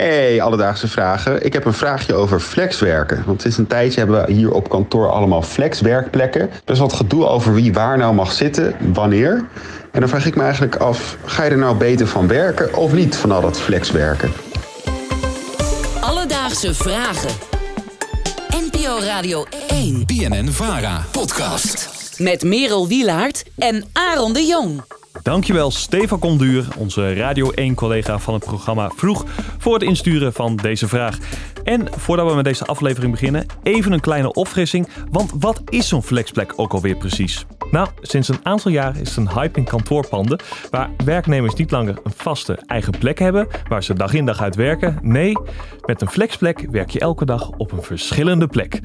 Hey, alledaagse vragen. Ik heb een vraagje over flexwerken. Want sinds een tijdje hebben we hier op kantoor allemaal flexwerkplekken. Dus wat gedoe over wie waar nou mag zitten, wanneer. En dan vraag ik me eigenlijk af, ga je er nou beter van werken of niet van al dat flexwerken? Alledaagse vragen. NPO Radio 1. BNN Vara podcast. Met Merel Wielaert en Aaron de Jong. Dankjewel Stefan Conduur, onze Radio 1-collega van het programma Vroeg, voor het insturen van deze vraag. En voordat we met deze aflevering beginnen, even een kleine opfrissing. Want wat is zo'n flexplek ook alweer precies? Nou, sinds een aantal jaar is het een hype in kantoorpanden waar werknemers niet langer een vaste eigen plek hebben waar ze dag in dag uit werken. Nee, met een flexplek werk je elke dag op een verschillende plek.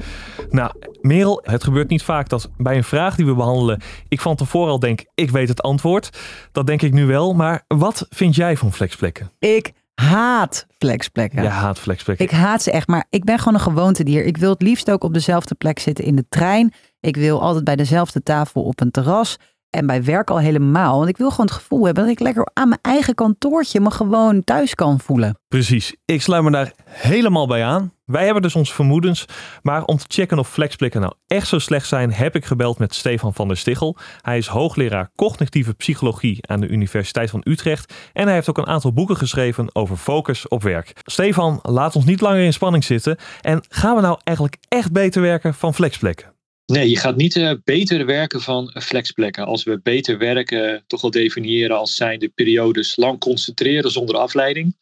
Nou, Merel, het gebeurt niet vaak dat bij een vraag die we behandelen ik van tevoren al denk ik weet het antwoord. Dat denk ik nu wel, maar wat vind jij van flexplekken? Ik haat flexplekken. Je haat flexplekken. Ik haat ze echt, maar ik ben gewoon een gewoontedier. Ik wil het liefst ook op dezelfde plek zitten in de trein. Ik wil altijd bij dezelfde tafel op een terras. En bij werk al helemaal. Want ik wil gewoon het gevoel hebben dat ik lekker aan mijn eigen kantoortje me gewoon thuis kan voelen. Precies, ik sluit me daar helemaal bij aan. Wij hebben dus onze vermoedens, maar om te checken of flexplekken nou echt zo slecht zijn, heb ik gebeld met Stefan van der Stichel. Hij is hoogleraar cognitieve psychologie aan de Universiteit van Utrecht en hij heeft ook een aantal boeken geschreven over focus op werk. Stefan, laat ons niet langer in spanning zitten en gaan we nou eigenlijk echt beter werken van flexplekken? Nee, je gaat niet uh, beter werken van flexplekken. Als we beter werken toch wel definiëren als zijn de periodes lang concentreren zonder afleiding.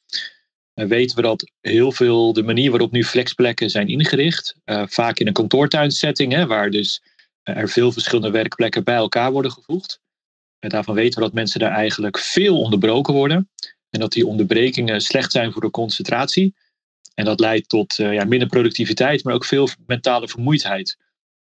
Uh, weten we dat heel veel de manier waarop nu flexplekken zijn ingericht, uh, vaak in een kantoortuinsetting, hè, waar dus er veel verschillende werkplekken bij elkaar worden gevoegd. En daarvan weten we dat mensen daar eigenlijk veel onderbroken worden. En dat die onderbrekingen slecht zijn voor de concentratie. En dat leidt tot ja, minder productiviteit, maar ook veel mentale vermoeidheid.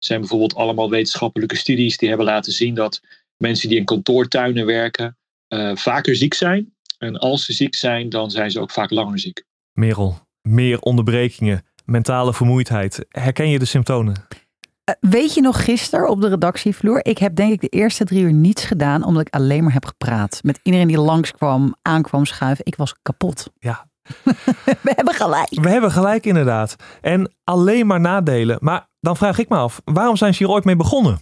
Zijn bijvoorbeeld allemaal wetenschappelijke studies die hebben laten zien dat mensen die in kantoortuinen werken uh, vaker ziek zijn. En als ze ziek zijn, dan zijn ze ook vaak langer ziek. Merel, meer onderbrekingen, mentale vermoeidheid. Herken je de symptomen? Uh, weet je nog gisteren op de redactievloer? Ik heb denk ik de eerste drie uur niets gedaan omdat ik alleen maar heb gepraat. Met iedereen die langskwam, aankwam schuiven. Ik was kapot. Ja, we hebben gelijk. We hebben gelijk inderdaad. En alleen maar nadelen. Maar dan vraag ik me af, waarom zijn ze hier ooit mee begonnen?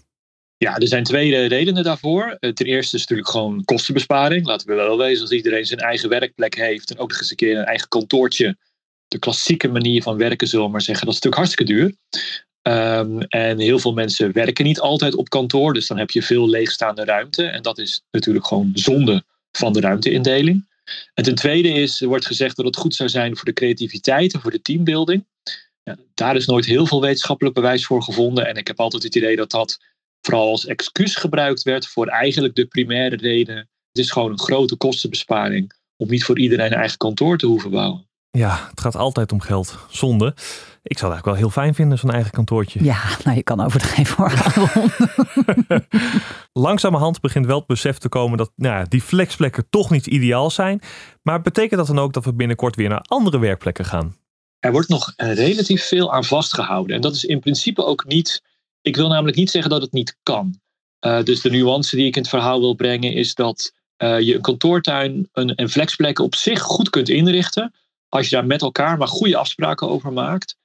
Ja, er zijn twee redenen daarvoor. Eh, ten eerste is natuurlijk gewoon kostenbesparing. Laten we wel wezen, als iedereen zijn eigen werkplek heeft en ook nog eens een keer een eigen kantoortje. De klassieke manier van werken, zullen we maar zeggen, dat is natuurlijk hartstikke duur. Um, en heel veel mensen werken niet altijd op kantoor, dus dan heb je veel leegstaande ruimte. En dat is natuurlijk gewoon zonde van de ruimteindeling. En ten tweede is, er wordt gezegd dat het goed zou zijn voor de creativiteit en voor de teambuilding. Ja, daar is nooit heel veel wetenschappelijk bewijs voor gevonden. En ik heb altijd het idee dat dat vooral als excuus gebruikt werd voor eigenlijk de primaire reden. Het is gewoon een grote kostenbesparing om niet voor iedereen een eigen kantoor te hoeven bouwen. Ja, het gaat altijd om geld. Zonde. Ik zou het eigenlijk wel heel fijn vinden, zo'n eigen kantoortje. Ja, nou je kan overdrijven voor Langzamerhand begint wel het besef te komen dat nou ja, die flexplekken toch niet ideaal zijn. Maar betekent dat dan ook dat we binnenkort weer naar andere werkplekken gaan? Er wordt nog relatief veel aan vastgehouden. En dat is in principe ook niet. Ik wil namelijk niet zeggen dat het niet kan. Uh, dus de nuance die ik in het verhaal wil brengen is dat uh, je een kantoortuin een, en flexplekken op zich goed kunt inrichten. Als je daar met elkaar maar goede afspraken over maakt.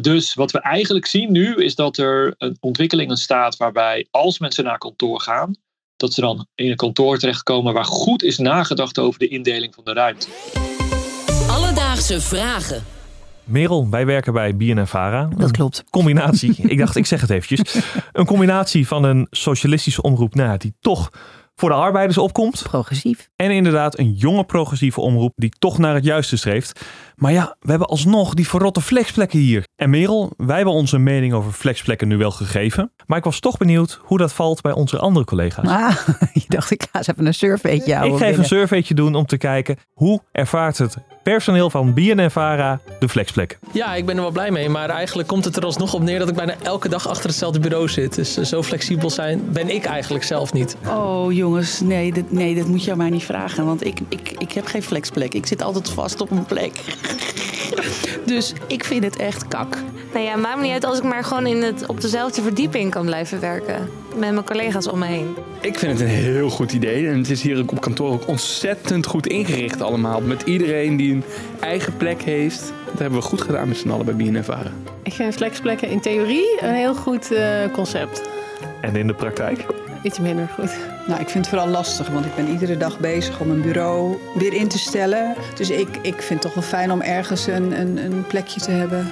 Dus wat we eigenlijk zien nu is dat er een ontwikkeling ontstaat waarbij als mensen naar kantoor gaan, dat ze dan in een kantoor terechtkomen waar goed is nagedacht over de indeling van de ruimte. Alledaagse vragen. Merel, wij werken bij BNNVARA. Dat klopt. Combinatie, ik dacht ik zeg het eventjes. Een combinatie van een socialistische omroep nou, die toch voor de arbeiders opkomt. Progressief. En inderdaad een jonge progressieve omroep die toch naar het juiste streeft. Maar ja, we hebben alsnog die verrotte flexplekken hier. En Merel, wij hebben onze mening over flexplekken nu wel gegeven. Maar ik was toch benieuwd hoe dat valt bij onze andere collega's. Ah, je dacht ik ga eens even een surveytje houden. Ik geef binnen. een surveytje doen om te kijken hoe ervaart het personeel van BNNVARA de flexplekken. Ja, ik ben er wel blij mee. Maar eigenlijk komt het er alsnog op neer dat ik bijna elke dag achter hetzelfde bureau zit. Dus zo flexibel zijn ben ik eigenlijk zelf niet. Oh jongens, nee, dit, nee, dat moet je mij niet vragen. Want ik, ik, ik heb geen flexplek. Ik zit altijd vast op een plek. Dus ik vind het echt kak. Nou ja, maakt me niet uit als ik maar gewoon in het, op dezelfde verdieping kan blijven werken. Met mijn collega's om me heen. Ik vind het een heel goed idee. En het is hier ook op kantoor ook ontzettend goed ingericht allemaal. Met iedereen die een eigen plek heeft. Dat hebben we goed gedaan met z'n allen bij BNNVARA. Ik vind flexplekken in theorie een heel goed eh, concept. En in de praktijk? Iets minder goed. Nou, ik vind het vooral lastig, want ik ben iedere dag bezig om een bureau weer in te stellen. Dus ik, ik vind het toch wel fijn om ergens een, een, een plekje te hebben.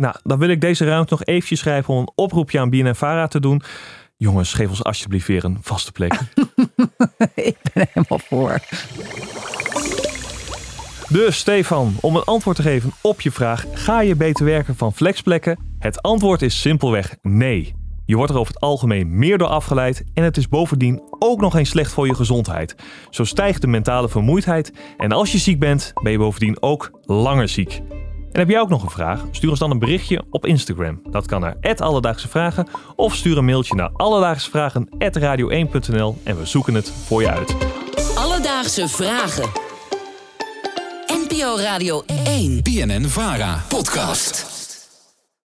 Nou, dan wil ik deze ruimte nog eventjes schrijven om een oproepje aan BNNVARA te doen. Jongens, geef ons alsjeblieft weer een vaste plek. ik ben helemaal voor. Dus Stefan, om een antwoord te geven op je vraag: ga je beter werken van flexplekken? Het antwoord is simpelweg nee. Je wordt er over het algemeen meer door afgeleid en het is bovendien ook nog eens slecht voor je gezondheid. Zo stijgt de mentale vermoeidheid en als je ziek bent, ben je bovendien ook langer ziek. En heb jij ook nog een vraag? Stuur ons dan een berichtje op Instagram. Dat kan naar Alledaagse Vragen of stuur een mailtje naar alledaagsevragen.radio1.nl en we zoeken het voor je uit. Alledaagse Vragen. NPO Radio 1. BNN Vara podcast.